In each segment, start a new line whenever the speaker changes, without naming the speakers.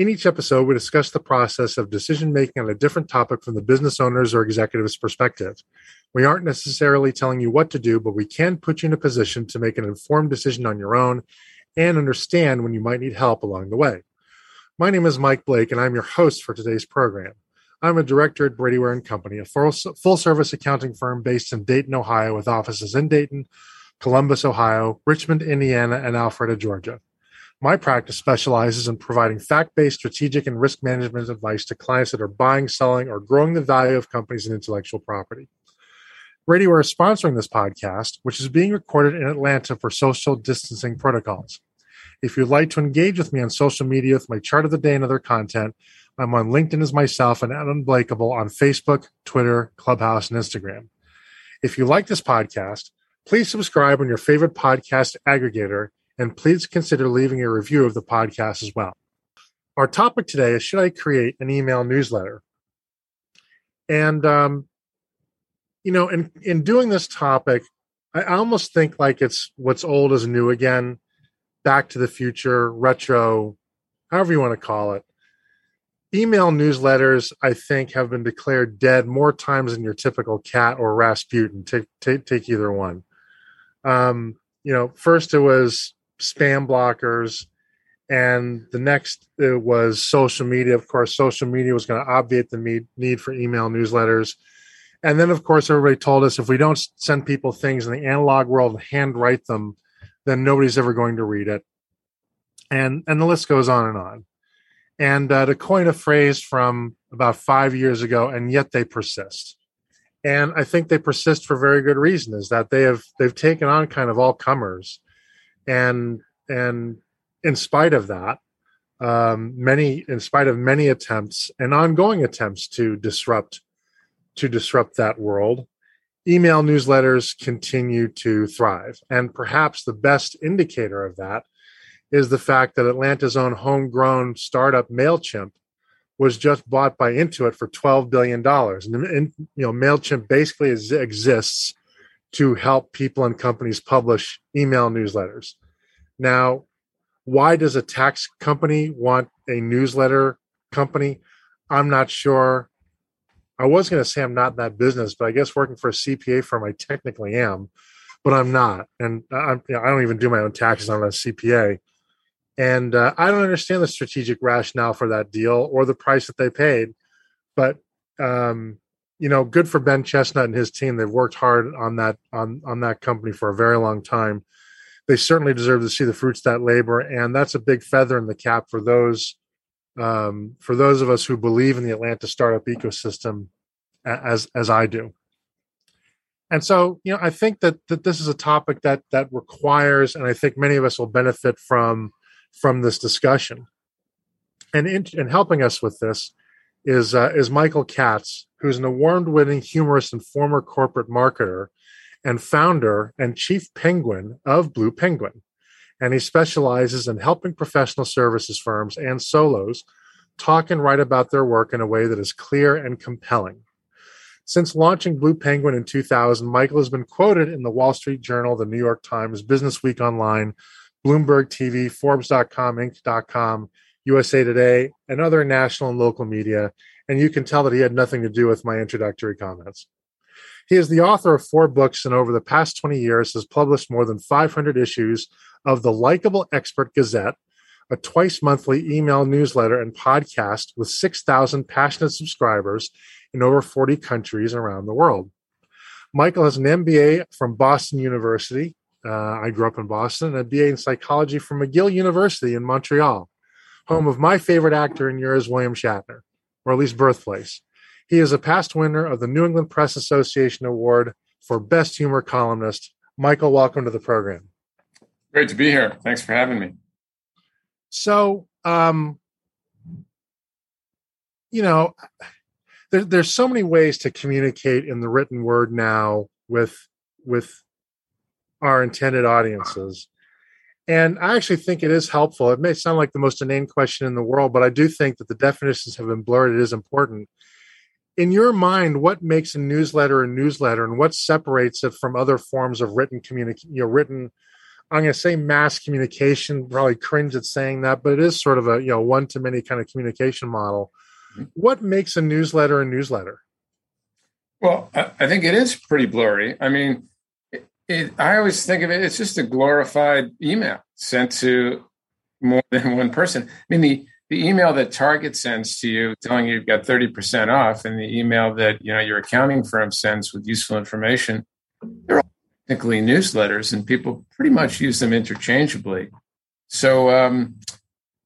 In each episode, we discuss the process of decision making on a different topic from the business owner's or executive's perspective. We aren't necessarily telling you what to do, but we can put you in a position to make an informed decision on your own and understand when you might need help along the way. My name is Mike Blake, and I'm your host for today's program. I'm a director at Brady Ware and Company, a full service accounting firm based in Dayton, Ohio, with offices in Dayton, Columbus, Ohio, Richmond, Indiana, and Alpharetta, Georgia. My practice specializes in providing fact based strategic and risk management advice to clients that are buying, selling, or growing the value of companies and intellectual property. Brady Ware is sponsoring this podcast, which is being recorded in Atlanta for social distancing protocols. If you'd like to engage with me on social media with my chart of the day and other content, I'm on LinkedIn as myself and Unblakeable on Facebook, Twitter, Clubhouse, and Instagram. If you like this podcast, please subscribe on your favorite podcast aggregator and please consider leaving a review of the podcast as well. Our topic today is Should I create an email newsletter? And, um, you know, in, in doing this topic, I almost think like it's what's old is new again, back to the future, retro, however you want to call it. Email newsletters, I think, have been declared dead more times than your typical cat or Rasputin. Take, take, take either one. Um, you know, first it was spam blockers. And the next uh, was social media. Of course social media was going to obviate the need for email newsletters. And then of course everybody told us if we don't send people things in the analog world and handwrite them then nobody's ever going to read it. And and the list goes on and on. And uh, to coin a phrase from about five years ago and yet they persist. And i think they persist for very good reason is that they have they've taken on kind of all comers and and in spite of that um, many in spite of many attempts and ongoing attempts to disrupt to disrupt that world email newsletters continue to thrive and perhaps the best indicator of that is the fact that atlanta's own homegrown startup mailchimp was just bought by intuit for 12 billion dollars and, and, you know mailchimp basically is, exists to help people and companies publish email newsletters. Now, why does a tax company want a newsletter company? I'm not sure. I was going to say I'm not in that business, but I guess working for a CPA firm, I technically am, but I'm not. And I'm, you know, I don't even do my own taxes. I'm a CPA. And uh, I don't understand the strategic rationale for that deal or the price that they paid. But um, you know, good for Ben Chestnut and his team. They've worked hard on that on on that company for a very long time. They certainly deserve to see the fruits of that labor, and that's a big feather in the cap for those um, for those of us who believe in the Atlanta startup ecosystem, as as I do. And so, you know, I think that that this is a topic that that requires, and I think many of us will benefit from from this discussion. And in, in helping us with this is uh, is Michael Katz, who's an award-winning humorist and former corporate marketer, and founder and chief penguin of Blue Penguin. And he specializes in helping professional services firms and solos talk and write about their work in a way that is clear and compelling. Since launching Blue Penguin in 2000, Michael has been quoted in the Wall Street Journal, the New York Times, Business Week Online, Bloomberg TV, Forbes.com, Inc.com, USA Today, and other national and local media, and you can tell that he had nothing to do with my introductory comments. He is the author of four books and over the past 20 years has published more than 500 issues of the Likeable Expert Gazette, a twice monthly email newsletter and podcast with 6,000 passionate subscribers in over 40 countries around the world. Michael has an MBA from Boston University. Uh, I grew up in Boston, and a BA in psychology from McGill University in Montreal home of my favorite actor and yours, William Shatner, or at least birthplace. He is a past winner of the New England Press Association Award for Best Humor Columnist. Michael, welcome to the program.
Great to be here. Thanks for having me.
So, um, you know, there, there's so many ways to communicate in the written word now with with our intended audiences. And I actually think it is helpful. It may sound like the most inane question in the world, but I do think that the definitions have been blurred. It is important. In your mind, what makes a newsletter a newsletter, and what separates it from other forms of written communication? You know, written. I'm going to say mass communication. Probably cringe at saying that, but it is sort of a you know one to many kind of communication model. Mm-hmm. What makes a newsletter a newsletter?
Well, I think it is pretty blurry. I mean, it, I always think of it, it's just a glorified email sent to more than one person. I mean, the, the email that Target sends to you telling you you've got 30% off and the email that, you know, your accounting firm sends with useful information, they're all technically newsletters and people pretty much use them interchangeably. So, um,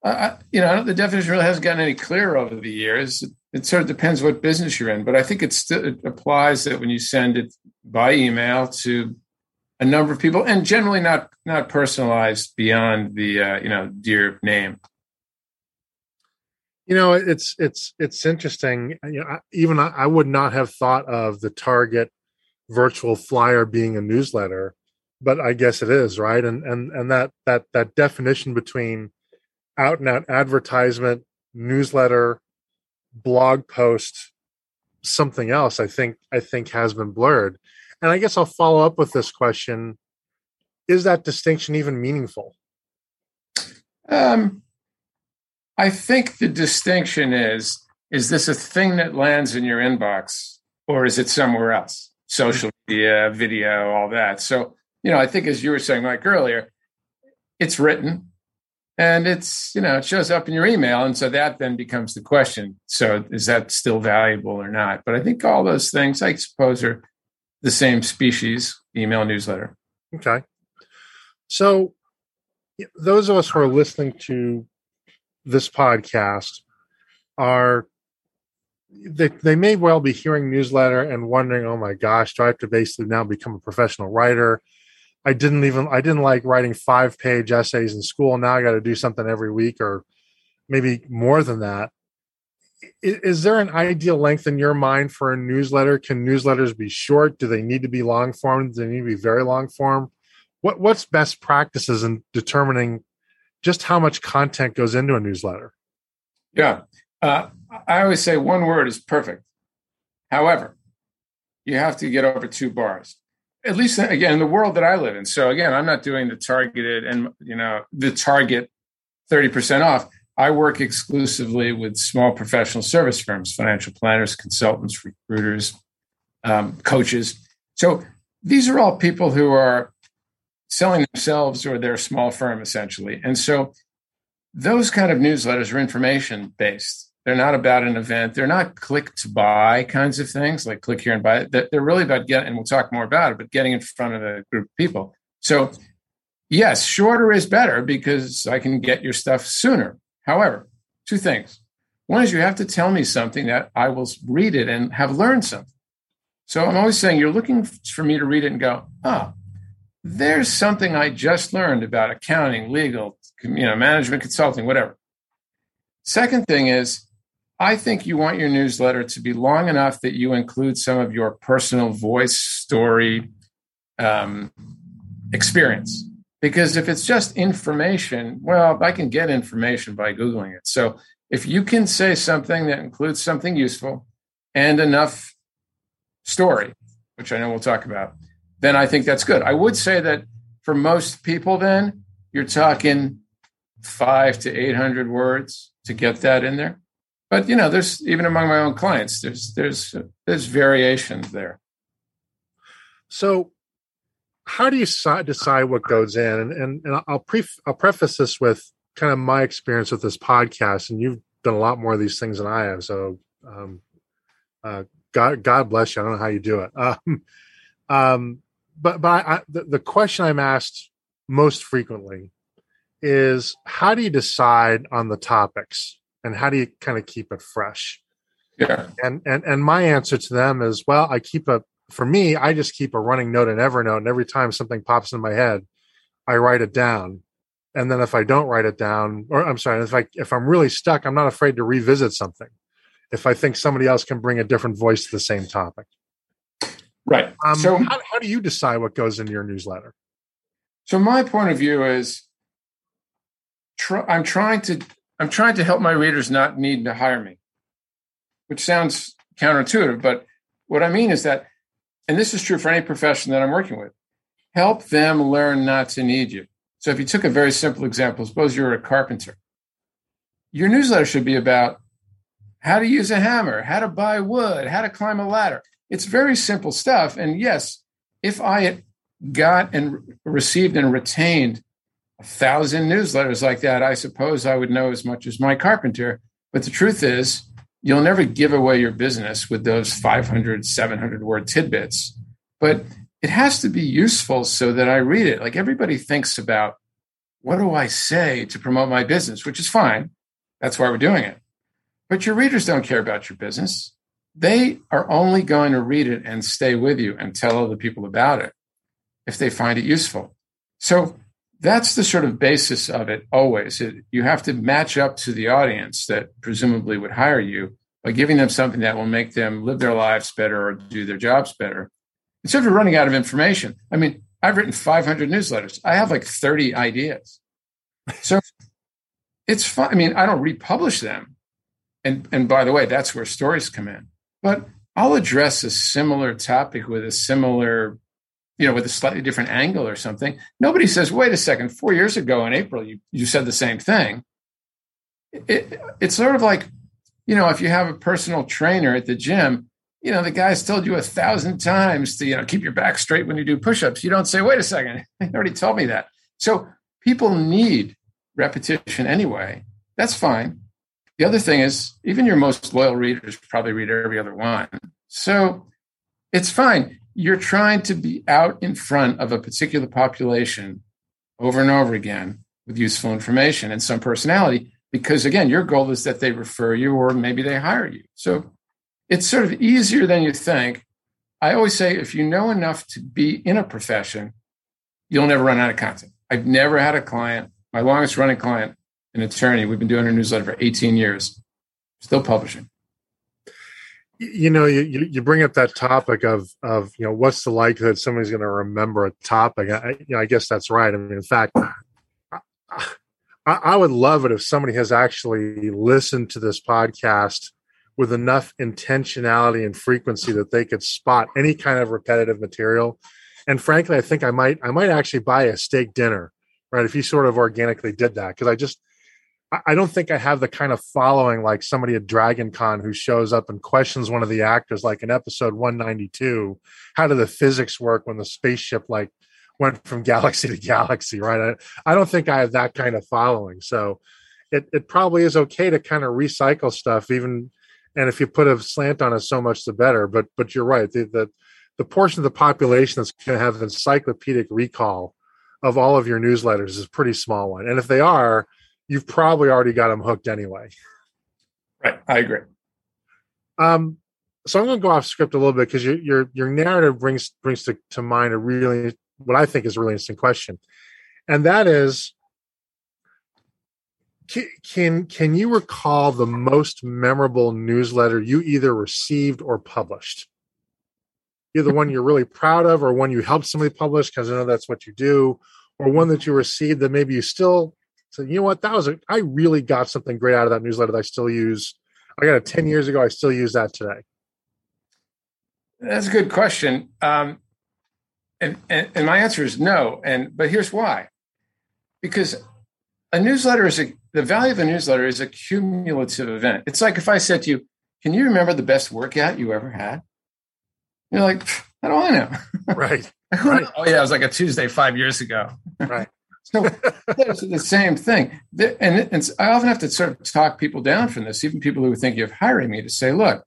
I, you know, the definition really hasn't gotten any clearer over the years. It, sort of depends what business you're in, but I think it still applies that when you send it by email to a number of people, and generally not not personalized beyond the uh, you know dear name.
You know, it's it's it's interesting. You know, I, even I, I would not have thought of the Target virtual flyer being a newsletter, but I guess it is, right? And and and that that that definition between out and out advertisement, newsletter, blog post, something else, I think I think has been blurred. And I guess I'll follow up with this question: Is that distinction even meaningful?
Um, I think the distinction is: is this a thing that lands in your inbox, or is it somewhere else? Social mm-hmm. media, video, all that. So, you know, I think as you were saying, Mike, earlier, it's written and it's you know it shows up in your email and so that then becomes the question so is that still valuable or not but i think all those things i suppose are the same species email newsletter.
Okay. So, those of us who are listening to this podcast are they, they may well be hearing newsletter and wondering, oh my gosh, do I have to basically now become a professional writer? I didn't even I didn't like writing five page essays in school. Now I got to do something every week or maybe more than that is there an ideal length in your mind for a newsletter? Can newsletters be short? Do they need to be long form? Do they need to be very long form? What what's best practices in determining just how much content goes into a newsletter?
Yeah, uh, I always say one word is perfect. However, you have to get over two bars. At least again, in the world that I live in. So again, I'm not doing the targeted and you know the target thirty percent off. I work exclusively with small professional service firms, financial planners, consultants, recruiters, um, coaches. So these are all people who are selling themselves or their small firm essentially. And so those kind of newsletters are information based. They're not about an event. They're not click to buy kinds of things like click here and buy. They're really about getting, and we'll talk more about it, but getting in front of a group of people. So, yes, shorter is better because I can get your stuff sooner. However, two things. One is you have to tell me something that I will read it and have learned something. So I'm always saying you're looking for me to read it and go, oh, there's something I just learned about accounting, legal, you know, management consulting, whatever. Second thing is, I think you want your newsletter to be long enough that you include some of your personal voice, story, um, experience because if it's just information, well, I can get information by Googling it. So if you can say something that includes something useful and enough story, which I know we'll talk about, then I think that's good. I would say that for most people, then you're talking five to 800 words to get that in there. But you know, there's even among my own clients, there's there's there's variations there.
So how do you decide what goes in? And, and, and I'll, pre- I'll preface this with kind of my experience with this podcast, and you've done a lot more of these things than I have. So, um, uh, God, God bless you. I don't know how you do it. Um, um, but but I, the, the question I'm asked most frequently is how do you decide on the topics and how do you kind of keep it fresh?
Yeah.
And and and my answer to them is well, I keep a for me, I just keep a running note in Evernote, and every time something pops in my head, I write it down. And then if I don't write it down, or I'm sorry, if I if I'm really stuck, I'm not afraid to revisit something. if I think somebody else can bring a different voice to the same topic.
Right.
Um, so, how, how do you decide what goes into your newsletter?
So, my point of view is, tr- I'm trying to I'm trying to help my readers not need to hire me, which sounds counterintuitive, but what I mean is that, and this is true for any profession that I'm working with, help them learn not to need you. So, if you took a very simple example, suppose you're a carpenter, your newsletter should be about how to use a hammer, how to buy wood, how to climb a ladder. It's very simple stuff. And yes, if I had got and received and retained a thousand newsletters like that, I suppose I would know as much as my carpenter. But the truth is, you'll never give away your business with those 500, 700 word tidbits. But it has to be useful so that I read it. Like everybody thinks about what do I say to promote my business, which is fine. That's why we're doing it. But your readers don't care about your business. They are only going to read it and stay with you and tell other people about it if they find it useful. So that's the sort of basis of it always. It, you have to match up to the audience that presumably would hire you by giving them something that will make them live their lives better or do their jobs better. Instead of running out of information, I mean, I've written 500 newsletters. I have like 30 ideas. So it's fun. I mean, I don't republish them. And, and by the way, that's where stories come in. But I'll address a similar topic with a similar, you know, with a slightly different angle or something. Nobody says, wait a second, four years ago in April, you, you said the same thing. It, it's sort of like, you know, if you have a personal trainer at the gym, you know, the guy's told you a thousand times to, you know, keep your back straight when you do push-ups. You don't say, wait a second, he already told me that. So people need repetition anyway. That's fine. The other thing is, even your most loyal readers probably read every other one. So it's fine. You're trying to be out in front of a particular population over and over again with useful information and some personality, because again, your goal is that they refer you or maybe they hire you. So it's sort of easier than you think. I always say if you know enough to be in a profession, you'll never run out of content. I've never had a client, my longest running client, an attorney. We've been doing a newsletter for 18 years, still publishing.
You know, you, you bring up that topic of of you know what's the likelihood somebody's going to remember a topic. I, you know, I guess that's right. I mean, in fact, I, I would love it if somebody has actually listened to this podcast with enough intentionality and frequency that they could spot any kind of repetitive material. And frankly, I think I might I might actually buy a steak dinner, right? If you sort of organically did that, because I just I don't think I have the kind of following like somebody at Dragon Con who shows up and questions one of the actors, like in episode 192. How did the physics work when the spaceship like went from galaxy to galaxy, right? I, I don't think I have that kind of following. So it, it probably is okay to kind of recycle stuff, even and if you put a slant on it, so much the better. But but you're right. The the, the portion of the population that's going to have encyclopedic recall of all of your newsletters is a pretty small one. And if they are, you've probably already got them hooked anyway.
Right, I agree.
Um, so I'm going to go off script a little bit because your your your narrative brings brings to, to mind a really what I think is a really interesting question, and that is, can can you recall the most memorable newsletter you either received or published? Either one you're really proud of, or one you helped somebody publish because I know that's what you do, or one that you received that maybe you still so you know what? That was a, I really got something great out of that newsletter that I still use. I got it 10 years ago. I still use that today.
That's a good question. Um, and, and, and my answer is no. And, but here's why, because a newsletter is a, the value of a newsletter is a cumulative event. It's like if I said to you, can you remember the best workout you ever had? You're like, how do I know?
Right. right.
oh yeah. It was like a Tuesday five years ago.
Right.
So it's the same thing. And, and I often have to sort of talk people down from this, even people who thinking of hiring me to say, look,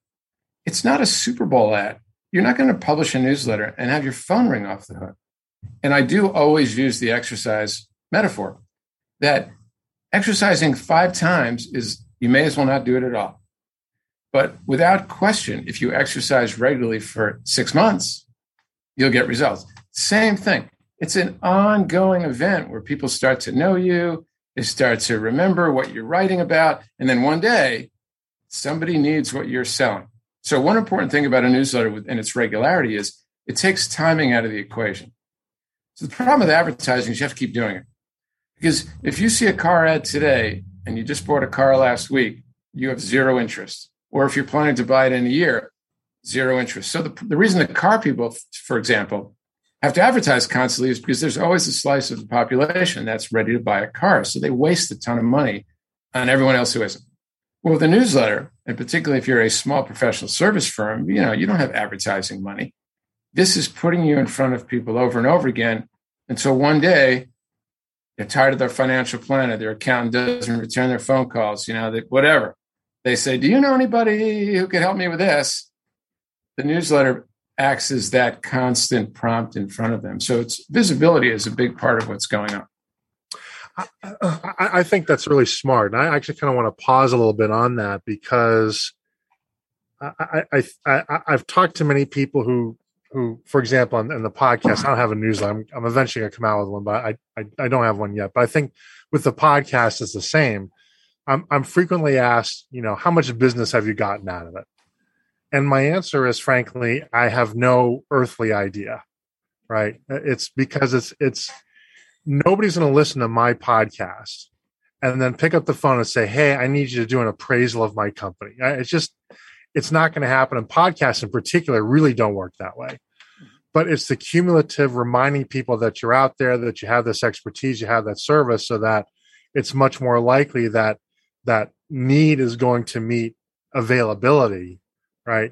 it's not a Super Bowl ad. You're not going to publish a newsletter and have your phone ring off the hook. And I do always use the exercise metaphor that exercising five times is you may as well not do it at all. But without question, if you exercise regularly for six months, you'll get results. Same thing it's an ongoing event where people start to know you, they start to remember what you're writing about, and then one day somebody needs what you're selling. So, one important thing about a newsletter and its regularity is it takes timing out of the equation. So, the problem with advertising is you have to keep doing it. Because if you see a car ad today and you just bought a car last week, you have zero interest. Or if you're planning to buy it in a year, zero interest. So, the, the reason the car people, for example, have to advertise constantly is because there's always a slice of the population that's ready to buy a car. So they waste a ton of money on everyone else who isn't. Well, a newsletter, and particularly if you're a small professional service firm, you know, you don't have advertising money. This is putting you in front of people over and over again until one day they're tired of their financial planner, their accountant doesn't return their phone calls, you know, that whatever. They say, Do you know anybody who could help me with this? The newsletter acts as that constant prompt in front of them. So it's visibility is a big part of what's going on.
I, I think that's really smart. And I actually kind of want to pause a little bit on that because I, I, have talked to many people who, who, for example, in, in the podcast, I don't have a newsletter. I'm, I'm eventually going to come out with one, but I, I, I don't have one yet. But I think with the podcast, it's the same. I'm, I'm frequently asked, you know, how much business have you gotten out of it? And my answer is frankly, I have no earthly idea. Right. Uh, it's because it's it's nobody's gonna listen to my podcast and then pick up the phone and say, Hey, I need you to do an appraisal of my company. It's just it's not going to happen. And podcasts in particular really don't work that way. But it's the cumulative reminding people that you're out there, that you have this expertise, you have that service, so that it's much more likely that that need is going to meet availability right?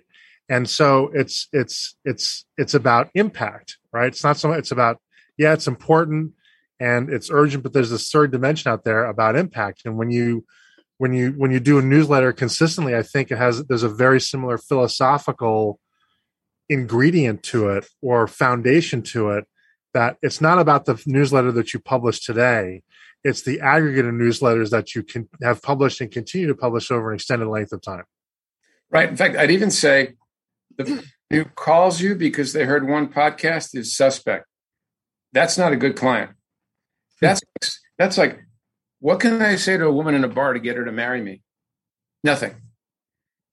And so it's it's it's it's about impact right? It's not so much it's about yeah it's important and it's urgent but there's this third dimension out there about impact. And when you when you when you do a newsletter consistently i think it has there's a very similar philosophical ingredient to it or foundation to it that it's not about the newsletter that you publish today. It's the aggregate of newsletters that you can have published and continue to publish over an extended length of time
Right. In fact, I'd even say the who calls you because they heard one podcast is suspect. That's not a good client. That's that's like, what can I say to a woman in a bar to get her to marry me? Nothing.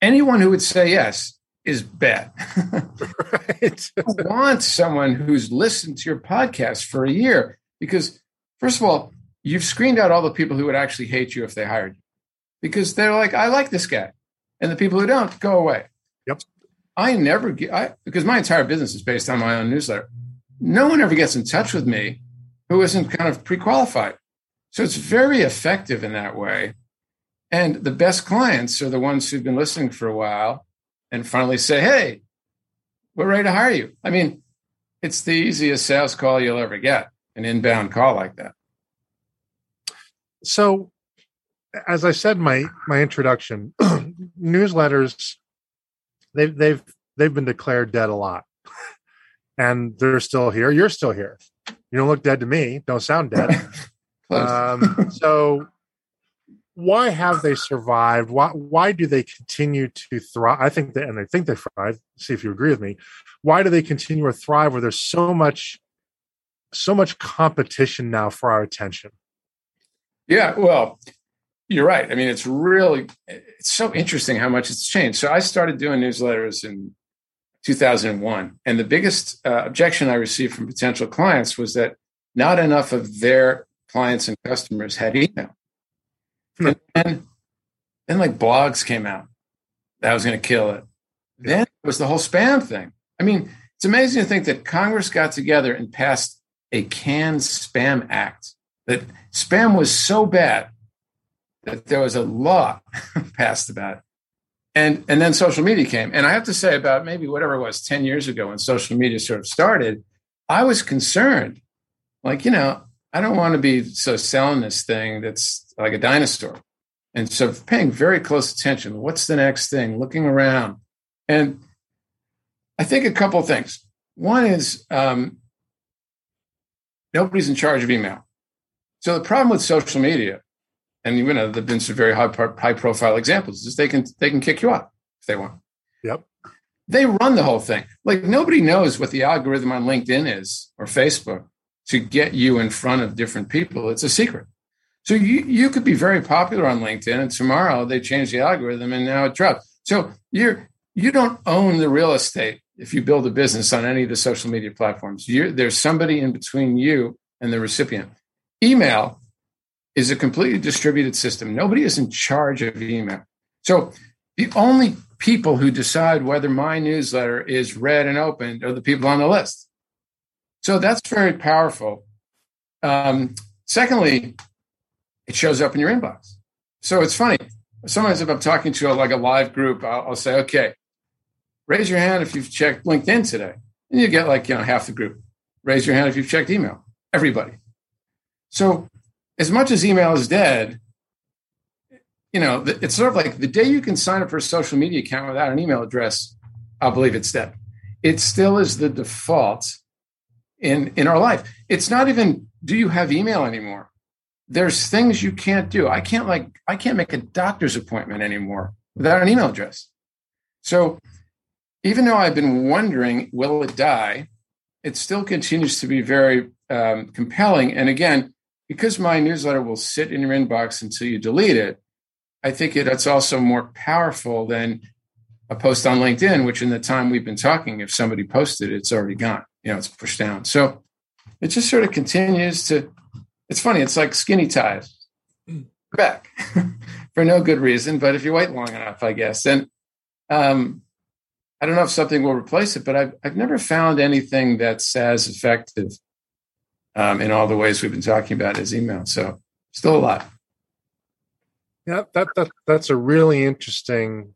Anyone who would say yes is bad. right. you want someone who's listened to your podcast for a year because, first of all, you've screened out all the people who would actually hate you if they hired you because they're like, I like this guy and the people who don't go away.
Yep.
I never get I because my entire business is based on my own newsletter. No one ever gets in touch with me who isn't kind of pre-qualified. So it's very effective in that way. And the best clients are the ones who've been listening for a while and finally say, Hey, we're ready to hire you. I mean, it's the easiest sales call you'll ever get, an inbound call like that.
So as I said my my introduction, newsletters they've they've they've been declared dead a lot, and they're still here. You're still here. You don't look dead to me. Don't sound dead. um, so why have they survived? Why why do they continue to thrive? I think that, and I think they thrive. See if you agree with me. Why do they continue to thrive? Where there's so much, so much competition now for our attention.
Yeah, well, you're right. I mean, it's really it's so interesting how much it's changed. So I started doing newsletters in 2001, and the biggest uh, objection I received from potential clients was that not enough of their clients and customers had email. Hmm. And then, then like blogs came out. That was going to kill it. Then it was the whole spam thing. I mean, it's amazing to think that Congress got together and passed a CAN-SPAM act. That spam was so bad that there was a law passed about it. And, and then social media came. And I have to say, about maybe whatever it was 10 years ago when social media sort of started, I was concerned. Like, you know, I don't want to be so selling this thing that's like a dinosaur. And so paying very close attention. What's the next thing? Looking around. And I think a couple of things. One is um, nobody's in charge of email. So the problem with social media and you know there've been some very high high profile examples is they can they can kick you off if they want
yep
they run the whole thing like nobody knows what the algorithm on linkedin is or facebook to get you in front of different people it's a secret So you you could be very popular on LinkedIn, and tomorrow they change the algorithm, and now it drops. So you're you don't own the real estate if you build a business on any of the social media platforms. You're, there's somebody in between you and the recipient. Email is a completely distributed system. Nobody is in charge of email. So the only people who decide whether my newsletter is read and opened are the people on the list. So that's very powerful. Um, secondly, it shows up in your inbox. So it's funny. Sometimes if I'm talking to a, like a live group, I'll, I'll say, okay, raise your hand if you've checked LinkedIn today. And you get like, you know, half the group. Raise your hand if you've checked email. Everybody. So as much as email is dead, you know, it's sort of like the day you can sign up for a social media account without an email address, I'll believe it's dead. It still is the default in in our life. It's not even do you have email anymore? There's things you can't do. I can't like I can't make a doctor's appointment anymore without an email address. So even though I've been wondering, will it die? It still continues to be very um, compelling. And again, because my newsletter will sit in your inbox until you delete it, I think it's also more powerful than a post on LinkedIn, which in the time we've been talking, if somebody posted, it's already gone. You know, it's pushed down. So it just sort of continues to. It's funny. It's like skinny ties back for no good reason, but if you wait long enough, I guess. And um, I don't know if something will replace it, but I've I've never found anything that's as effective um, in all the ways we've been talking about as email. So still a lot.
Yeah, that that that's a really interesting.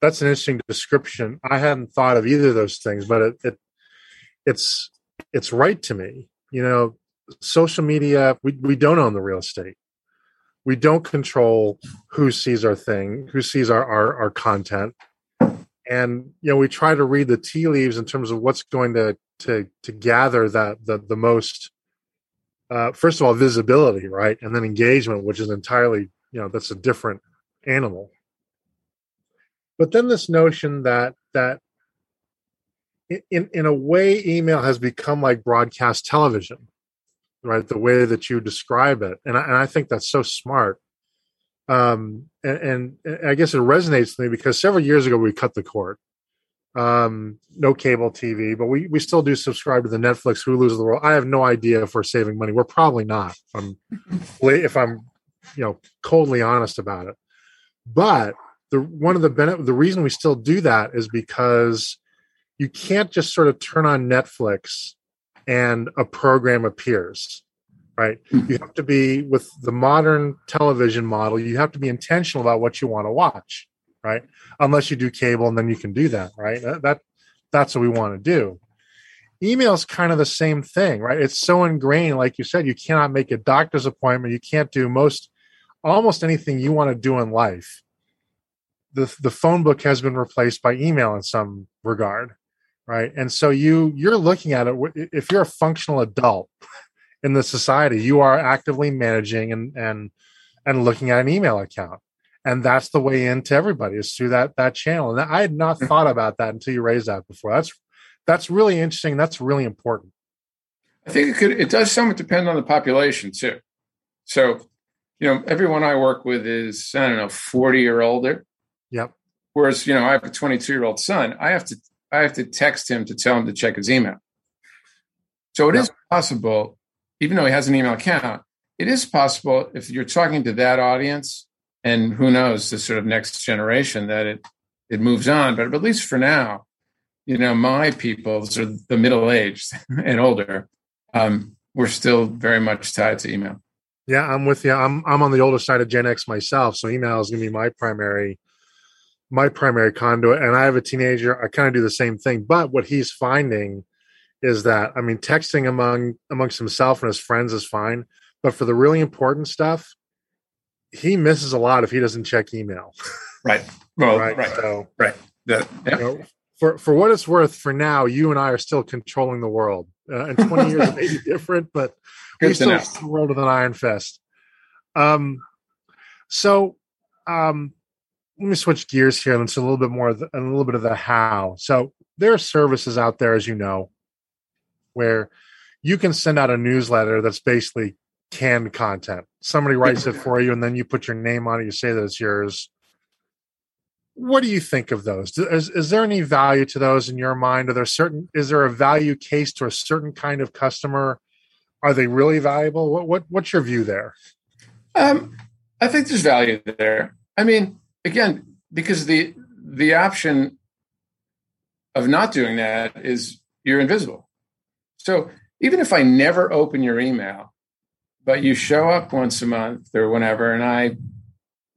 That's an interesting description. I hadn't thought of either of those things, but it, it it's it's right to me. You know, social media. We we don't own the real estate. We don't control who sees our thing, who sees our our, our content, and you know we try to read the tea leaves in terms of what's going to to to gather that the the most uh, first of all visibility right? And then engagement which is entirely you know that's a different animal. But then this notion that that in in a way email has become like broadcast television right? The way that you describe it. And I, and I think that's so smart. Um and, and i guess it resonates with me because several years ago we cut the cord um no cable tv but we we still do subscribe to the netflix hulu's of the world. I have no idea if we're saving money. We're probably not if i'm if i'm you know coldly honest about it. But the one of the benefit the reason we still do that is because you can't just sort of turn on netflix and a program appears right? Mm-hmm. you have to be with the modern television model you have to be intentional about what you want to watch right? Unless you do cable and then you can do that right? That, that that's what we want to do. Email is kind of the same thing right? It's so ingrained like you said you cannot make a doctor's appointment. You can't do most almost anything you want to do in life, the the phone book has been replaced by email in some regard, right? And so you you're looking at it. If you're a functional adult in the society, you are actively managing and and and looking at an email account, and that's the way into everybody is through that that channel. And I had not mm-hmm. thought about that until you raised that before. That's that's really interesting. That's really important.
I think it could. It does somewhat depend on the population too. So you know, everyone I work with is, I don't know, 40 or older.
Yep.
Whereas, you know, I have a 22 year old son. I have to, I have to text him to tell him to check his email. So it yep. is possible, even though he has an email account, it is possible if you're talking to that audience and who knows the sort of next generation that it, it moves on. But at least for now, you know, my people, sort of the middle aged and older, um, we're still very much tied to email.
Yeah, I'm with you. I'm I'm on the older side of Gen X myself, so email is going to be my primary my primary conduit. And I have a teenager. I kind of do the same thing, but what he's finding is that I mean, texting among amongst himself and his friends is fine, but for the really important stuff, he misses a lot if he doesn't check email.
Right. Well, right. right. So, right. Yeah.
You know, for for what it's worth, for now, you and I are still controlling the world. Uh, in 20 years, it may be different, but Good we still know. world with an iron fist. Um, so um, let me switch gears here and it's a little bit more, the, a little bit of the how. So there are services out there, as you know, where you can send out a newsletter that's basically canned content. Somebody writes it for you, and then you put your name on it. You say that it's yours. What do you think of those? Is, is there any value to those in your mind? Are there certain? Is there a value case to a certain kind of customer? Are they really valuable? What what what's your view there?
Um, I think there's value there. I mean, again, because the the option of not doing that is you're invisible. So even if I never open your email, but you show up once a month or whenever, and I,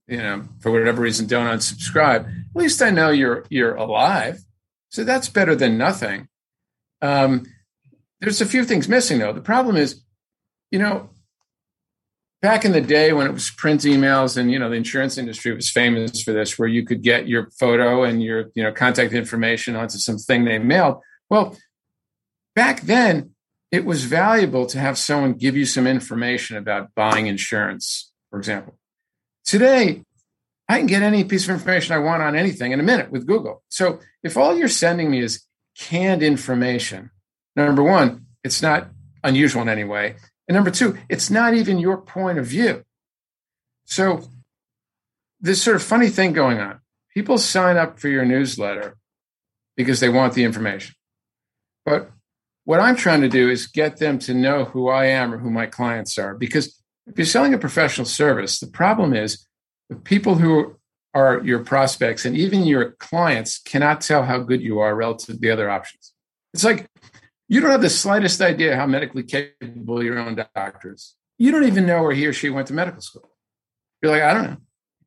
you know, for whatever reason, don't unsubscribe, at least I know you're you're alive. So that's better than nothing. Um, there's a few things missing though. The problem is, you know, back in the day when it was print emails and you know the insurance industry was famous for this where you could get your photo and your you know contact information onto some thing they mailed well back then it was valuable to have someone give you some information about buying insurance for example today i can get any piece of information i want on anything in a minute with google so if all you're sending me is canned information number one it's not unusual in any way and number two, it's not even your point of view. So, this sort of funny thing going on people sign up for your newsletter because they want the information. But what I'm trying to do is get them to know who I am or who my clients are. Because if you're selling a professional service, the problem is the people who are your prospects and even your clients cannot tell how good you are relative to the other options. It's like you don't have the slightest idea how medically capable your own doctor is. You don't even know where he or she went to medical school. You're like, I don't know.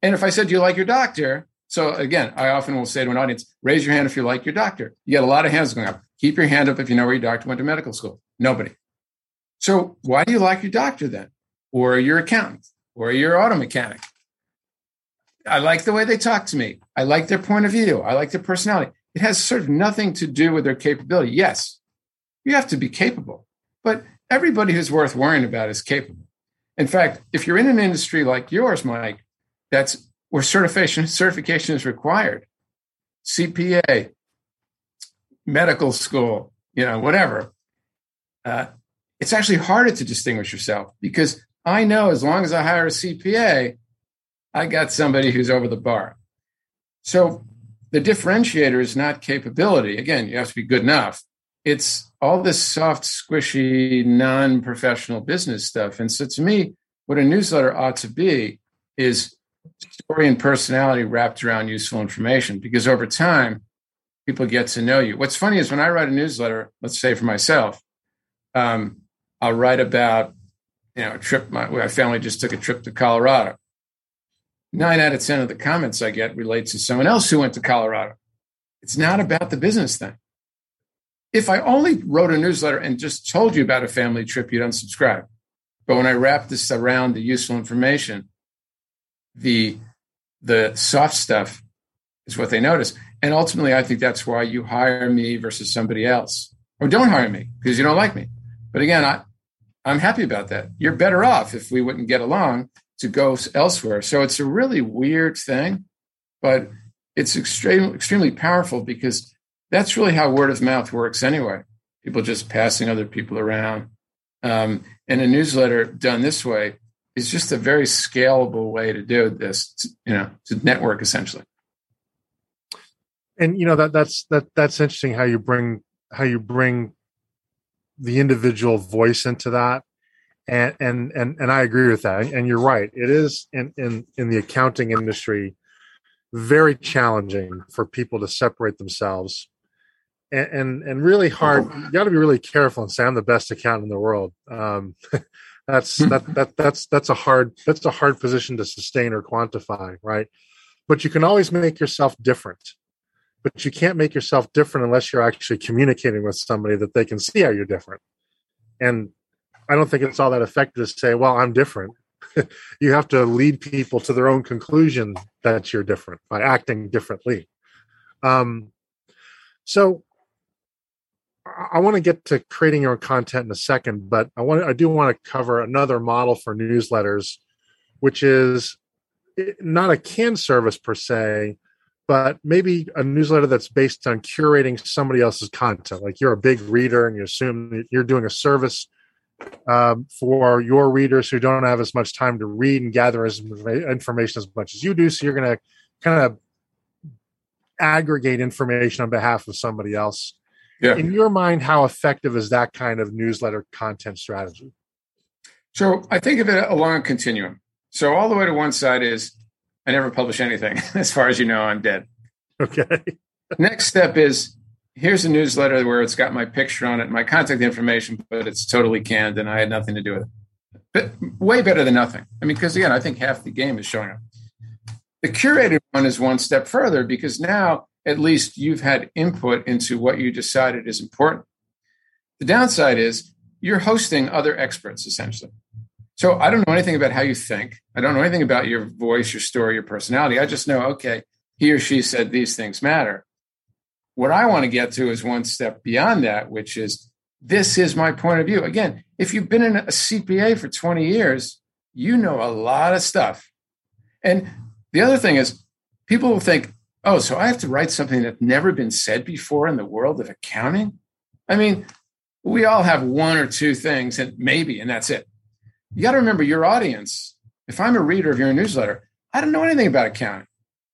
And if I said, Do you like your doctor? So again, I often will say to an audience, raise your hand if you like your doctor. You get a lot of hands going up. Keep your hand up if you know where your doctor went to medical school. Nobody. So why do you like your doctor then? Or your accountant or your auto mechanic? I like the way they talk to me. I like their point of view. I like their personality. It has sort of nothing to do with their capability. Yes, you have to be capable. But everybody who's worth worrying about is capable. In fact, if you're in an industry like yours, Mike, that's where certification certification is required, CPA, medical school, you know, whatever. Uh, it's actually harder to distinguish yourself because I know as long as I hire a CPA, I got somebody who's over the bar. So the differentiator is not capability. Again, you have to be good enough. It's all this soft, squishy, non professional business stuff. And so to me, what a newsletter ought to be is story and personality wrapped around useful information because over time, people get to know you. What's funny is when I write a newsletter, let's say for myself, um, I'll write about, you know, a trip. My, my family just took a trip to Colorado. Nine out of 10 of the comments I get relate to someone else who went to Colorado. It's not about the business thing if I only wrote a newsletter and just told you about a family trip, you'd unsubscribe. But when I wrap this around the useful information, the the soft stuff is what they notice. And ultimately, I think that's why you hire me versus somebody else, or don't hire me because you don't like me. But again, I I'm happy about that. You're better off if we wouldn't get along to go elsewhere. So it's a really weird thing, but it's extremely extremely powerful because that's really how word of mouth works anyway. People just passing other people around. Um, and a newsletter done this way is just a very scalable way to do this, you know, to network essentially.
And you know that that's that that's interesting how you bring how you bring the individual voice into that and and and and I agree with that. And you're right. It is in in in the accounting industry very challenging for people to separate themselves and and, and really hard. You got to be really careful and say I'm the best accountant in the world. Um, that's that that that's that's a hard that's a hard position to sustain or quantify, right? But you can always make yourself different. But you can't make yourself different unless you're actually communicating with somebody that they can see how you're different. And I don't think it's all that effective to say, "Well, I'm different." you have to lead people to their own conclusion that you're different by acting differently. Um, so I want to get to creating your own content in a second, but I want I do want to cover another model for newsletters, which is not a canned service per se, but maybe a newsletter that's based on curating somebody else's content. Like you're a big reader and you assume you're doing a service um, for your readers who don't have as much time to read and gather as information as much as you do. So you're going to kind of aggregate information on behalf of somebody else. Yeah. In your mind, how effective is that kind of newsletter content strategy?
So I think of it along a continuum. So all the way to one side is I never publish anything. As far as you know, I'm dead.
Okay.
Next step is here's a newsletter where it's got my picture on it, my contact information, but it's totally canned and I had nothing to do with it. But way better than nothing. I mean, because again, I think half the game is showing up. The curated one is one step further because now at least you've had input into what you decided is important. The downside is you're hosting other experts essentially. So I don't know anything about how you think. I don't know anything about your voice, your story, your personality. I just know, okay, he or she said these things matter. What I want to get to is one step beyond that, which is this is my point of view. Again, if you've been in a CPA for 20 years, you know a lot of stuff. And the other thing is, people will think, oh, so I have to write something that's never been said before in the world of accounting? I mean, we all have one or two things, and maybe, and that's it. You got to remember your audience. If I'm a reader of your newsletter, I don't know anything about accounting.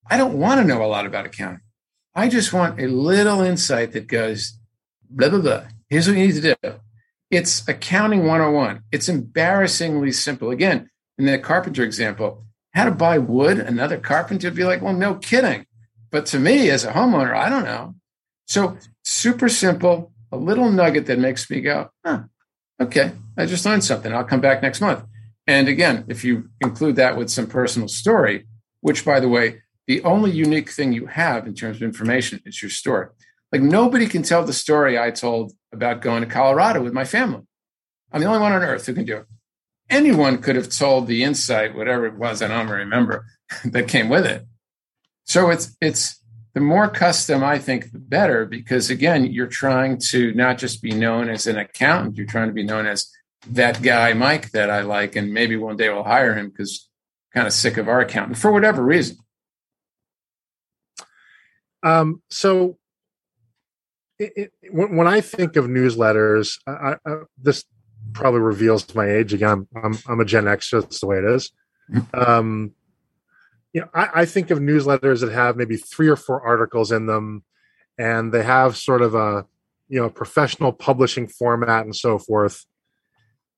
I don't want to know a lot about accounting. I just want a little insight that goes, blah, blah, blah. Here's what you need to do. It's accounting 101. It's embarrassingly simple. Again, in the carpenter example, how to buy wood, another carpenter would be like, well, no kidding. But to me, as a homeowner, I don't know. So super simple, a little nugget that makes me go, huh, okay, I just learned something. I'll come back next month. And again, if you include that with some personal story, which by the way, the only unique thing you have in terms of information is your story. Like nobody can tell the story I told about going to Colorado with my family. I'm the only one on earth who can do it. Anyone could have told the insight, whatever it was, I don't remember, that came with it. So it's it's the more custom, I think, the better, because again, you're trying to not just be known as an accountant, you're trying to be known as that guy, Mike, that I like, and maybe one day we'll hire him because kind of sick of our accountant for whatever reason.
Um, so it, it, when, I think of newsletters, I, I, this probably reveals my age again. I'm, I'm, I'm a Gen X, that's the way it is. Mm-hmm. Um, you know, I, I, think of newsletters that have maybe three or four articles in them, and they have sort of a you know professional publishing format and so forth.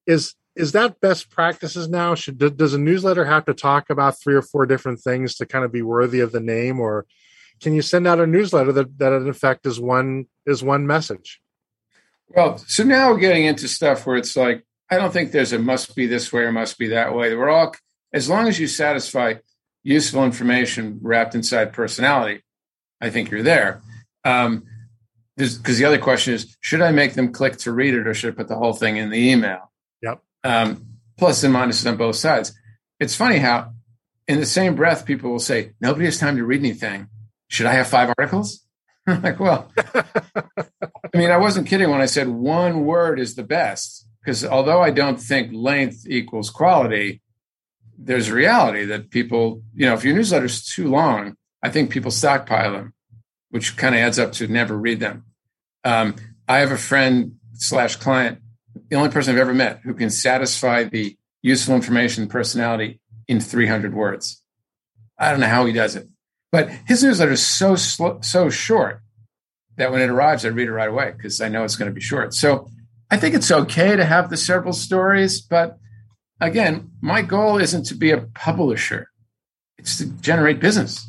Is is that best practices now? Should does a newsletter have to talk about three or four different things to kind of be worthy of the name, or can you send out a newsletter that that in effect is one is one message?
Well, so now we're getting into stuff where it's like I don't think there's a must be this way or must be that way. We're all as long as you satisfy useful information wrapped inside personality, I think you're there. Um, because the other question is, should I make them click to read it, or should I put the whole thing in the email?
Yep.
Um, plus and minuses on both sides. It's funny how, in the same breath, people will say, "Nobody has time to read anything. Should I have five articles?" I'm like, well, I mean, I wasn't kidding when I said one word is the best. Because although I don't think length equals quality, there's a reality that people, you know, if your newsletter is too long, I think people stockpile them, which kind of adds up to never read them. Um, I have a friend slash client, the only person I've ever met who can satisfy the useful information personality in 300 words. I don't know how he does it, but his newsletter is so so short that when it arrives, I read it right away because I know it's going to be short. So I think it's okay to have the several stories, but again, my goal isn't to be a publisher, it's to generate business.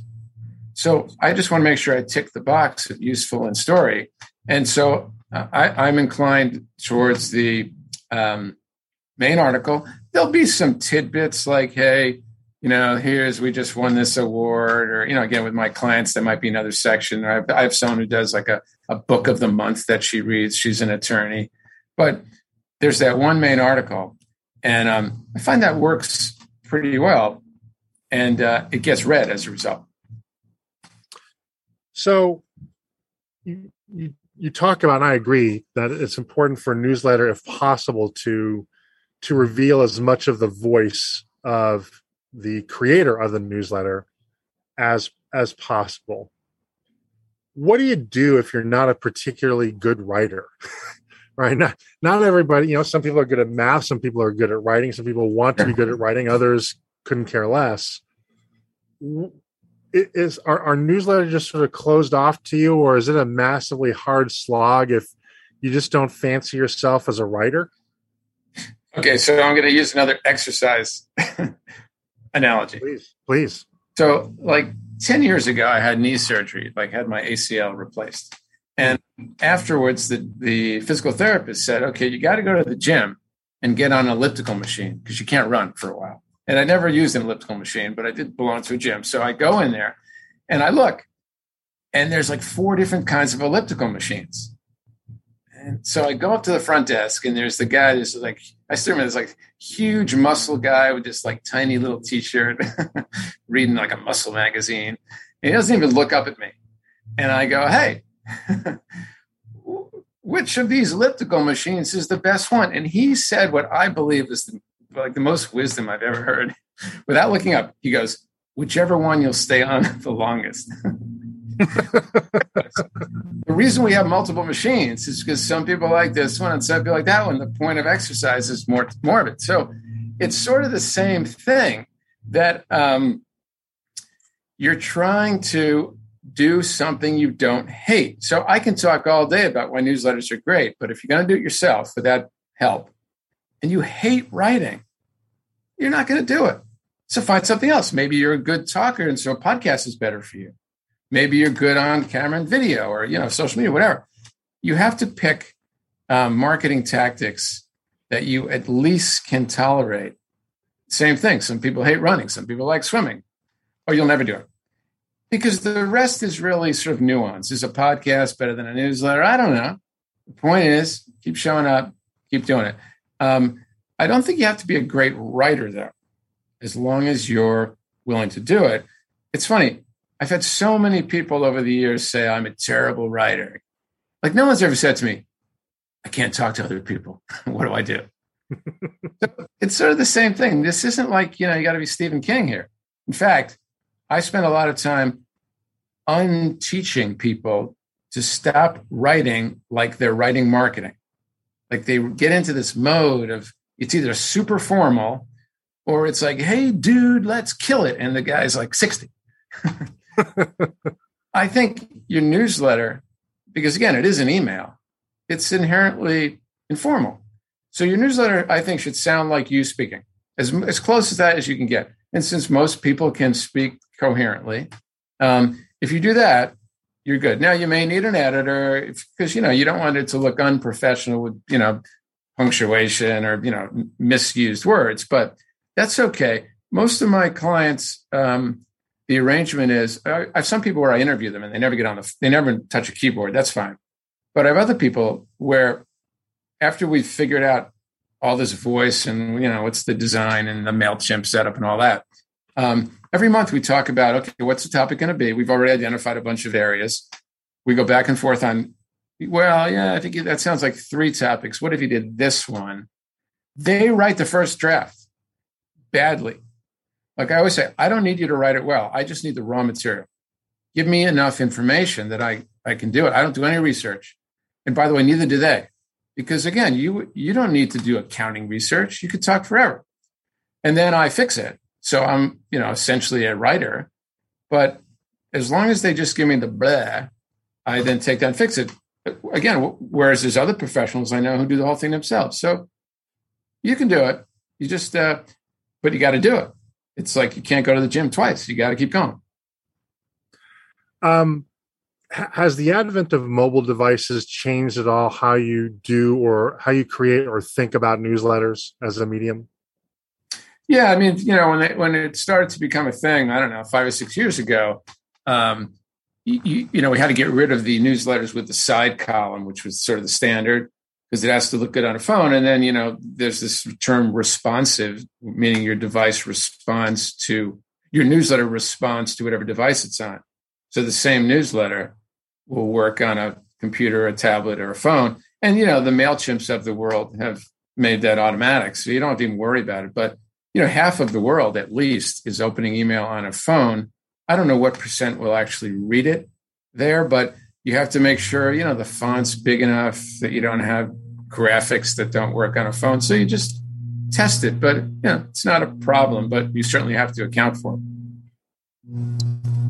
So I just want to make sure I tick the box of useful and story. And so uh, I, am inclined towards the um, main article. There'll be some tidbits like, hey, you know, here's we just won this award, or you know, again with my clients, there might be another section. I have, I have someone who does like a, a book of the month that she reads. She's an attorney, but there's that one main article and um, I find that works pretty well, and uh, it gets read as a result.
So, you, you you talk about, and I agree that it's important for a newsletter, if possible, to to reveal as much of the voice of the creator of the newsletter as as possible. What do you do if you're not a particularly good writer? right? Not not everybody. You know, some people are good at math. Some people are good at writing. Some people want to be good at writing. Others couldn't care less. It is our, our newsletter just sort of closed off to you, or is it a massively hard slog if you just don't fancy yourself as a writer?
Okay, so I'm going to use another exercise analogy.
Please, please.
So, like 10 years ago, I had knee surgery, like had my ACL replaced. And afterwards, the, the physical therapist said, okay, you got to go to the gym and get on an elliptical machine because you can't run for a while. And I never used an elliptical machine, but I did belong to a gym. So I go in there and I look, and there's like four different kinds of elliptical machines. And so I go up to the front desk, and there's the guy that's like, I still remember this like huge muscle guy with this like tiny little t-shirt, reading like a muscle magazine. And he doesn't even look up at me. And I go, hey, which of these elliptical machines is the best one? And he said what I believe is the, like the most wisdom I've ever heard. Without looking up, he goes, whichever one you'll stay on the longest. the reason we have multiple machines is because some people like this one and some people like that one. The point of exercise is more of it. So it's sort of the same thing that um, you're trying to do something you don't hate. So I can talk all day about why newsletters are great, but if you're going to do it yourself without help and you hate writing, you're not going to do it. So find something else. Maybe you're a good talker, and so a podcast is better for you. Maybe you're good on camera and video, or you know, social media, whatever. You have to pick um, marketing tactics that you at least can tolerate. Same thing. Some people hate running. Some people like swimming. Or you'll never do it because the rest is really sort of nuance. Is a podcast better than a newsletter? I don't know. The point is, keep showing up, keep doing it. Um, I don't think you have to be a great writer, though as long as you're willing to do it. It's funny. I've had so many people over the years say I'm a terrible writer. Like no one's ever said to me, I can't talk to other people. what do I do? it's sort of the same thing. This isn't like, you know, you got to be Stephen King here. In fact, I spend a lot of time unteaching people to stop writing like they're writing marketing. Like they get into this mode of it's either super formal or it's like, hey, dude, let's kill it. And the guy's like 60. I think your newsletter, because again, it is an email, it's inherently informal. So your newsletter, I think, should sound like you speaking, as, as close as that as you can get. And since most people can speak coherently, um, if you do that, you're good. Now you may need an editor because you know you don't want it to look unprofessional with you know punctuation or you know misused words, but that's okay. Most of my clients, um, the arrangement is I have some people where I interview them and they never get on the, they never touch a keyboard. That's fine. But I have other people where after we've figured out all this voice and, you know, what's the design and the MailChimp setup and all that, um, every month we talk about, okay, what's the topic going to be? We've already identified a bunch of areas. We go back and forth on, well, yeah, I think that sounds like three topics. What if you did this one? They write the first draft badly. Like I always say, I don't need you to write it well. I just need the raw material. Give me enough information that I, I can do it. I don't do any research. And by the way, neither do they. Because again, you you don't need to do accounting research. You could talk forever. And then I fix it. So I'm, you know, essentially a writer. But as long as they just give me the blah, I then take that and fix it. Again, whereas there's other professionals I know who do the whole thing themselves. So you can do it. You just uh, but you got to do it. It's like you can't go to the gym twice. You got to keep going.
Um, has the advent of mobile devices changed at all how you do or how you create or think about newsletters as a medium?
Yeah, I mean, you know, when it, when it started to become a thing, I don't know, five or six years ago, um, you, you know, we had to get rid of the newsletters with the side column, which was sort of the standard because it has to look good on a phone. And then, you know, there's this term responsive, meaning your device responds to your newsletter responds to whatever device it's on. So the same newsletter will work on a computer, a tablet, or a phone. And, you know, the MailChimps of the world have made that automatic. So you don't have to even worry about it. But, you know, half of the world at least is opening email on a phone. I don't know what percent will actually read it there, but you have to make sure, you know, the font's big enough that you don't have graphics that don't work on a phone. So you just test it, but you know, it's not a problem, but you certainly have to account for it.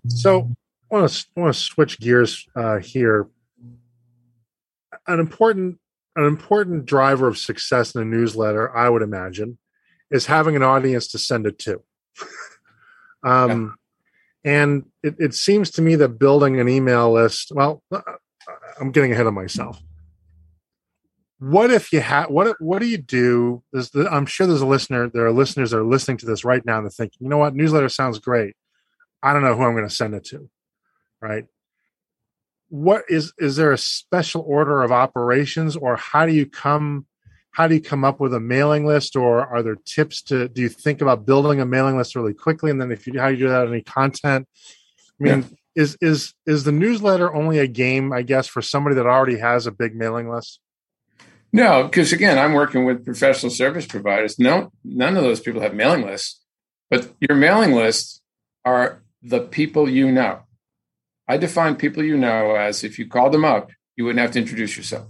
So I want to, I want to switch gears uh, here. An important an important driver of success in a newsletter, I would imagine, is having an audience to send it to. um, yeah. And it, it seems to me that building an email list, well, uh, I'm getting ahead of myself. What if you have what what do you do? The, i'm sure there's a listener there are listeners that are listening to this right now and they're thinking you know what? Newsletter sounds great. I don't know who i'm going to send it to. Right? What is is there a special order of operations or how do you come how do you come up with a mailing list or are there tips to do you think about building a mailing list really quickly and then if you how do you do that any content i mean yeah. is is is the newsletter only a game i guess for somebody that already has a big mailing list
no, because again, I'm working with professional service providers. No, none of those people have mailing lists, but your mailing lists are the people you know. I define people you know as if you called them up, you wouldn't have to introduce yourself.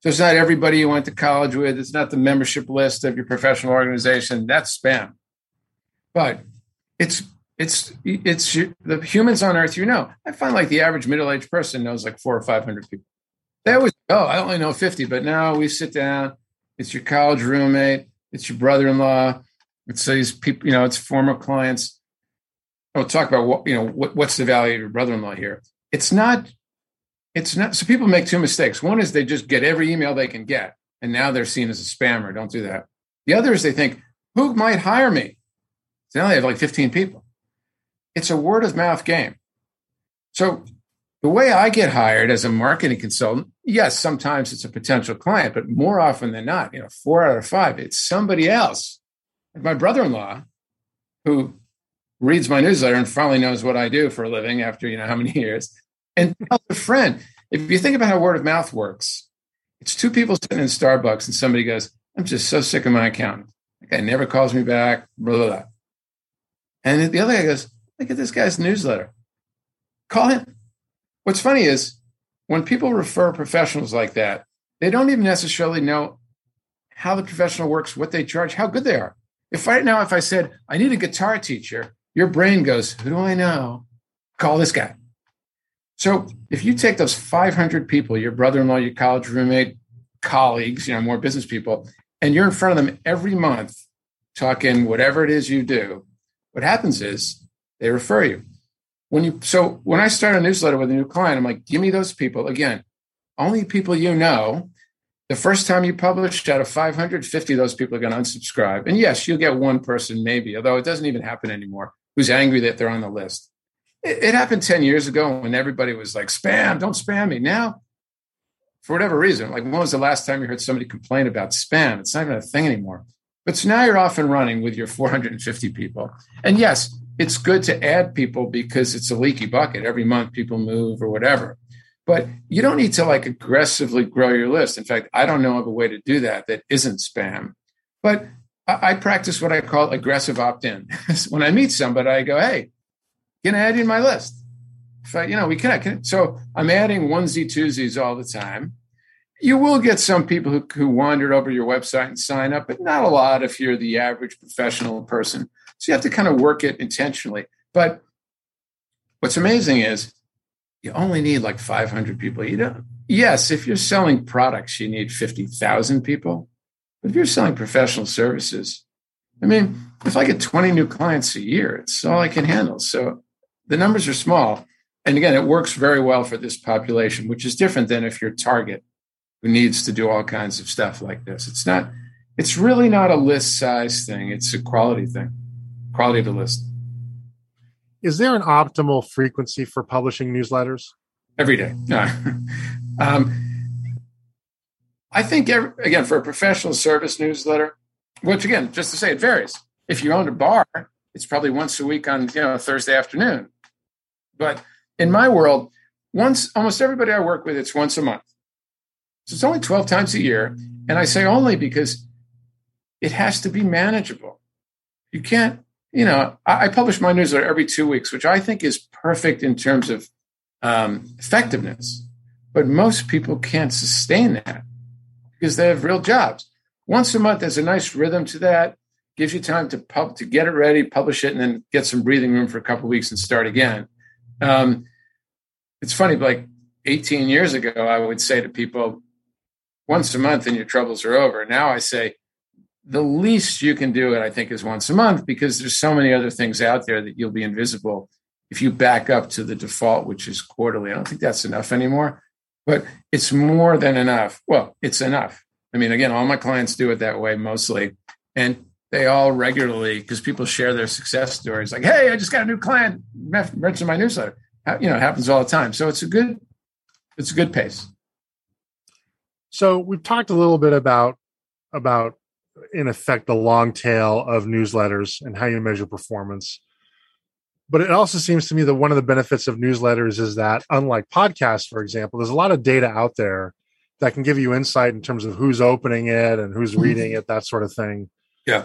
So it's not everybody you went to college with. It's not the membership list of your professional organization. That's spam. But it's it's it's the humans on earth you know. I find like the average middle aged person knows like four or five hundred people. They always, oh, I only know 50, but now we sit down. It's your college roommate. It's your brother-in-law. It's these people, you know, it's former clients. I'll talk about what, you know, what, what's the value of your brother-in-law here. It's not, it's not, so people make two mistakes. One is they just get every email they can get. And now they're seen as a spammer. Don't do that. The other is they think, who might hire me? So now they have like 15 people. It's a word of mouth game. So the way I get hired as a marketing consultant, yes, sometimes it's a potential client, but more often than not, you know, four out of five, it's somebody else. Like my brother-in-law, who reads my newsletter and finally knows what I do for a living after you know how many years, and tells a friend. If you think about how word of mouth works, it's two people sitting in Starbucks and somebody goes, "I'm just so sick of my accountant. That guy never calls me back." Blah blah blah. And the other guy goes, "Look at this guy's newsletter. Call him." What's funny is when people refer professionals like that, they don't even necessarily know how the professional works, what they charge, how good they are. If right now, if I said, I need a guitar teacher, your brain goes, Who do I know? Call this guy. So if you take those 500 people, your brother in law, your college roommate, colleagues, you know, more business people, and you're in front of them every month talking whatever it is you do, what happens is they refer you when you so when I start a newsletter with a new client, I'm like, give me those people. Again, only people you know. The first time you publish, out of 550, those people are going to unsubscribe. And yes, you'll get one person, maybe, although it doesn't even happen anymore, who's angry that they're on the list. It, it happened 10 years ago when everybody was like, spam, don't spam me. Now, for whatever reason, like when was the last time you heard somebody complain about spam? It's not even a thing anymore. But so now you're off and running with your 450 people. And yes, it's good to add people because it's a leaky bucket. Every month people move or whatever. But you don't need to like aggressively grow your list. In fact, I don't know of a way to do that that isn't spam. But I, I practice what I call aggressive opt-in. when I meet somebody, I go, "Hey, can add you in my list?" If you know, we connect. Can, so I'm adding onesie twosies all the time. You will get some people who, who wander over your website and sign up, but not a lot if you're the average professional person. So you have to kind of work it intentionally. But what's amazing is you only need like 500 people. You don't, yes, if you're selling products, you need 50,000 people. But if you're selling professional services, I mean, if I get 20 new clients a year, it's all I can handle. So the numbers are small. And again, it works very well for this population, which is different than if your target who needs to do all kinds of stuff like this. It's not, it's really not a list size thing, it's a quality thing quality of the list.
Is there an optimal frequency for publishing newsletters?
Every day. um, I think, every, again, for a professional service newsletter, which again, just to say, it varies. If you own a bar, it's probably once a week on you know Thursday afternoon. But in my world, once almost everybody I work with, it's once a month. So it's only 12 times a year. And I say only because it has to be manageable. You can't you know, I, I, publish my newsletter every two weeks, which I think is perfect in terms of um, effectiveness. But most people can't sustain that. because they have real jobs. Once a month, there's a nice rhythm to that. Gives you time to pub to get it ready, publish it, and then get some breathing room for a couple weeks and start again. Um, it's funny, like 18 years ago, I would say to people, once a month and your troubles are over. Now I say, the least you can do it, I think, is once a month because there's so many other things out there that you'll be invisible if you back up to the default, which is quarterly. I don't think that's enough anymore, but it's more than enough. Well, it's enough. I mean, again, all my clients do it that way mostly. And they all regularly, because people share their success stories like, hey, I just got a new client, mentioned my newsletter. You know, it happens all the time. So it's a good, it's a good pace.
So we've talked a little bit about about in effect the long tail of newsletters and how you measure performance. But it also seems to me that one of the benefits of newsletters is that unlike podcasts, for example, there's a lot of data out there that can give you insight in terms of who's opening it and who's mm-hmm. reading it, that sort of thing.
Yeah.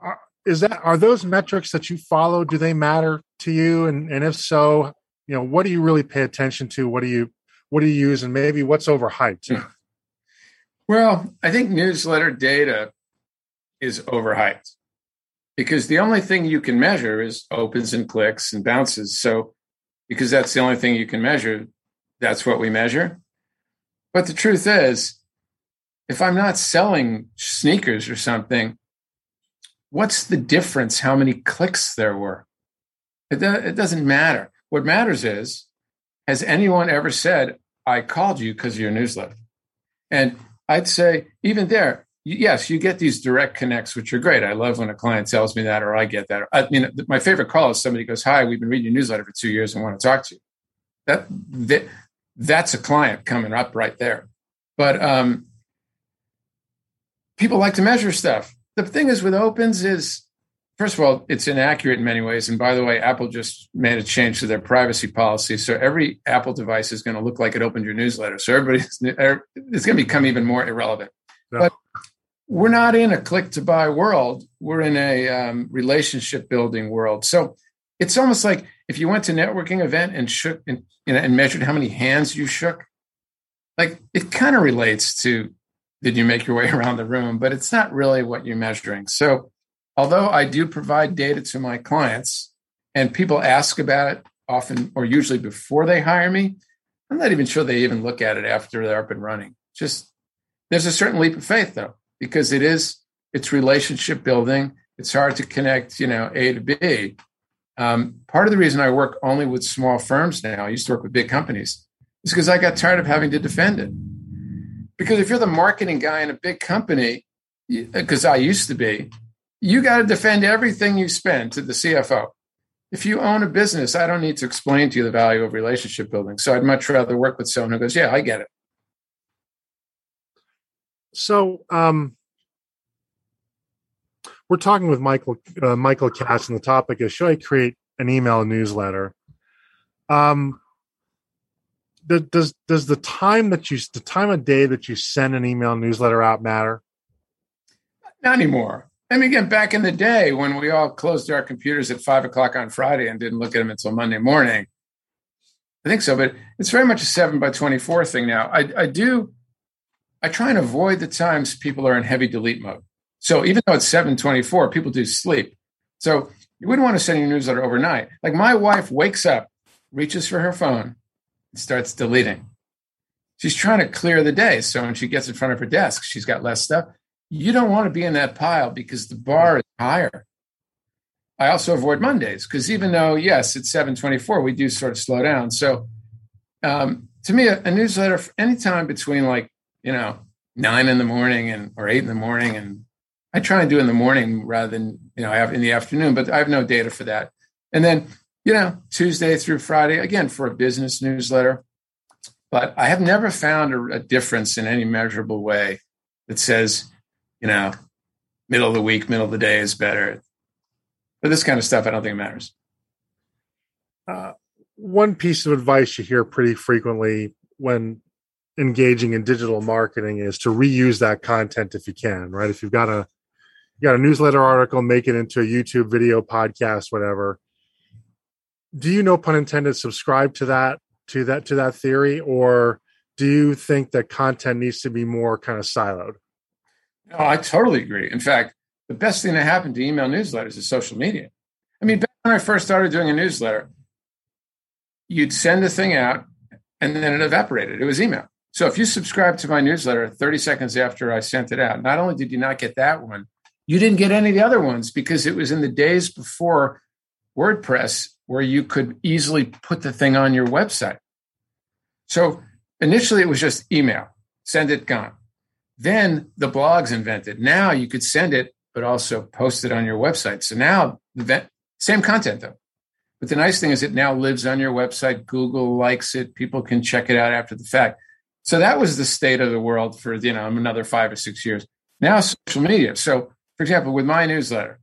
Are, is that are those metrics that you follow? Do they matter to you? And and if so, you know, what do you really pay attention to? What do you what do you use, and maybe what's overhyped?
Hmm. Well, I think newsletter data is overhyped because the only thing you can measure is opens and clicks and bounces. So, because that's the only thing you can measure, that's what we measure. But the truth is, if I'm not selling sneakers or something, what's the difference how many clicks there were? It, it doesn't matter. What matters is, has anyone ever said, I called you because of your newsletter? And I'd say, even there, yes, you get these direct connects, which are great. I love when a client tells me that, or I get that. I mean, my favorite call is somebody goes, Hi, we've been reading your newsletter for two years and want to talk to you. That, that that's a client coming up right there. But um, people like to measure stuff. The thing is with opens is, first of all, it's inaccurate in many ways. And by the way, Apple just made a change to their privacy policy, so every Apple device is going to look like it opened your newsletter. So everybody's er, it's going to become even more irrelevant. But we're not in a click to buy world. We're in a um, relationship building world. So it's almost like if you went to networking event and shook and, you know, and measured how many hands you shook, like it kind of relates to did you make your way around the room, but it's not really what you're measuring. So although I do provide data to my clients and people ask about it often or usually before they hire me, I'm not even sure they even look at it after they're up and running. Just there's a certain leap of faith though, because it is it's relationship building. It's hard to connect, you know, A to B. Um, part of the reason I work only with small firms now, I used to work with big companies, is because I got tired of having to defend it. Because if you're the marketing guy in a big company, because I used to be, you got to defend everything you spend to the CFO. If you own a business, I don't need to explain to you the value of relationship building. So I'd much rather work with someone who goes, Yeah, I get it.
So, um, we're talking with Michael uh, Michael Katz, and the topic is should I create an email newsletter? Um, does does the time that you the time of day that you send an email newsletter out matter?
Not anymore. I mean, again, back in the day when we all closed our computers at five o'clock on Friday and didn't look at them until Monday morning, I think so. But it's very much a seven by twenty-four thing now. I, I do. I try and avoid the times people are in heavy delete mode. So even though it's 724, people do sleep. So you wouldn't want to send your newsletter overnight. Like my wife wakes up, reaches for her phone, starts deleting. She's trying to clear the day. So when she gets in front of her desk, she's got less stuff. You don't want to be in that pile because the bar is higher. I also avoid Mondays because even though, yes, it's 724, we do sort of slow down. So um, to me, a, a newsletter anytime between like, you know, nine in the morning and or eight in the morning and I try and do in the morning rather than you know in the afternoon, but I have no data for that. And then you know Tuesday through Friday again for a business newsletter, but I have never found a, a difference in any measurable way that says you know middle of the week, middle of the day is better. But this kind of stuff, I don't think it matters.
Uh, one piece of advice you hear pretty frequently when engaging in digital marketing is to reuse that content if you can, right? If you've got a you got a newsletter article, make it into a YouTube video, podcast, whatever. Do you, no pun intended, subscribe to that to that to that theory, or do you think that content needs to be more kind of siloed?
No, I totally agree. In fact, the best thing that happened to email newsletters is social media. I mean, back when I first started doing a newsletter, you'd send the thing out and then it evaporated. It was email. So if you subscribe to my newsletter 30 seconds after I sent it out, not only did you not get that one, you didn't get any of the other ones because it was in the days before WordPress where you could easily put the thing on your website. So initially it was just email, send it, gone. Then the blogs invented. Now you could send it, but also post it on your website. So now the same content though. But the nice thing is it now lives on your website. Google likes it. People can check it out after the fact. So that was the state of the world for, you know, another five or six years. Now social media. So for example, with my newsletter,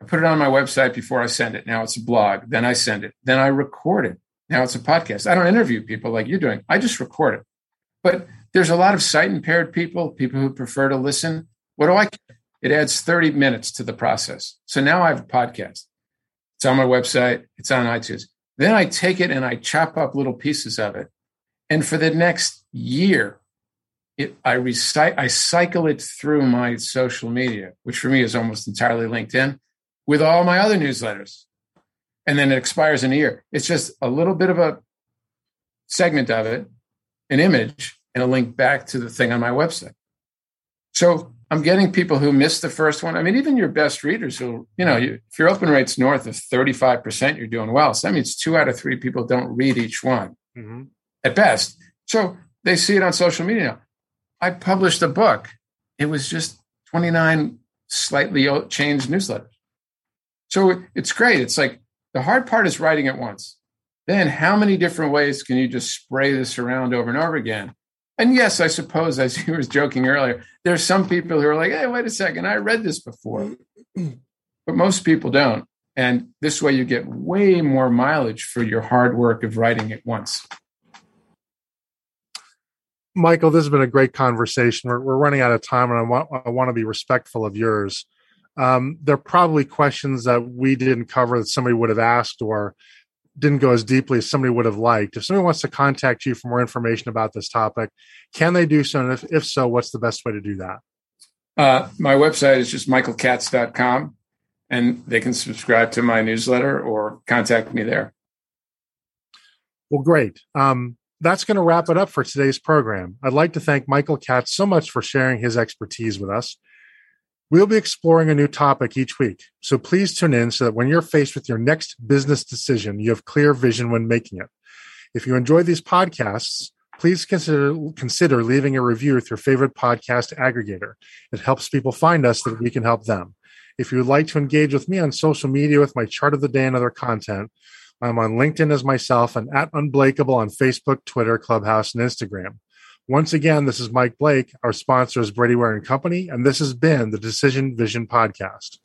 I put it on my website before I send it. Now it's a blog. Then I send it. Then I record it. Now it's a podcast. I don't interview people like you're doing. I just record it. But there's a lot of sight impaired people, people who prefer to listen. What do I? It adds 30 minutes to the process. So now I have a podcast. It's on my website. It's on iTunes. Then I take it and I chop up little pieces of it. And for the next year, it, I recite, I cycle it through my social media, which for me is almost entirely LinkedIn, with all my other newsletters. And then it expires in a year. It's just a little bit of a segment of it, an image, and a link back to the thing on my website. So I'm getting people who missed the first one. I mean, even your best readers who, you know, you, if your open rate's north of 35%, you're doing well. So that means two out of three people don't read each one mm-hmm. at best. So they see it on social media. I published a book. It was just 29 slightly changed newsletters. So it's great. It's like the hard part is writing it once. Then how many different ways can you just spray this around over and over again? And yes, I suppose, as you was joking earlier, there's some people who are like, hey, wait a second, I read this before. But most people don't. And this way you get way more mileage for your hard work of writing it once.
Michael, this has been a great conversation. We're, we're running out of time, and I want I want to be respectful of yours. Um, there are probably questions that we didn't cover that somebody would have asked, or didn't go as deeply as somebody would have liked. If somebody wants to contact you for more information about this topic, can they do so? And if, if so, what's the best way to do that?
Uh, my website is just michaelkatz.com, and they can subscribe to my newsletter or contact me there.
Well, great. Um, that's going to wrap it up for today's program. I'd like to thank Michael Katz so much for sharing his expertise with us. We'll be exploring a new topic each week, so please tune in so that when you're faced with your next business decision, you have clear vision when making it. If you enjoy these podcasts, please consider consider leaving a review with your favorite podcast aggregator. It helps people find us so that we can help them. If you would like to engage with me on social media with my chart of the day and other content, I'm on LinkedIn as myself and at Unblakeable on Facebook, Twitter, Clubhouse, and Instagram. Once again, this is Mike Blake. Our sponsor is Brady Ware and Company, and this has been the Decision Vision Podcast.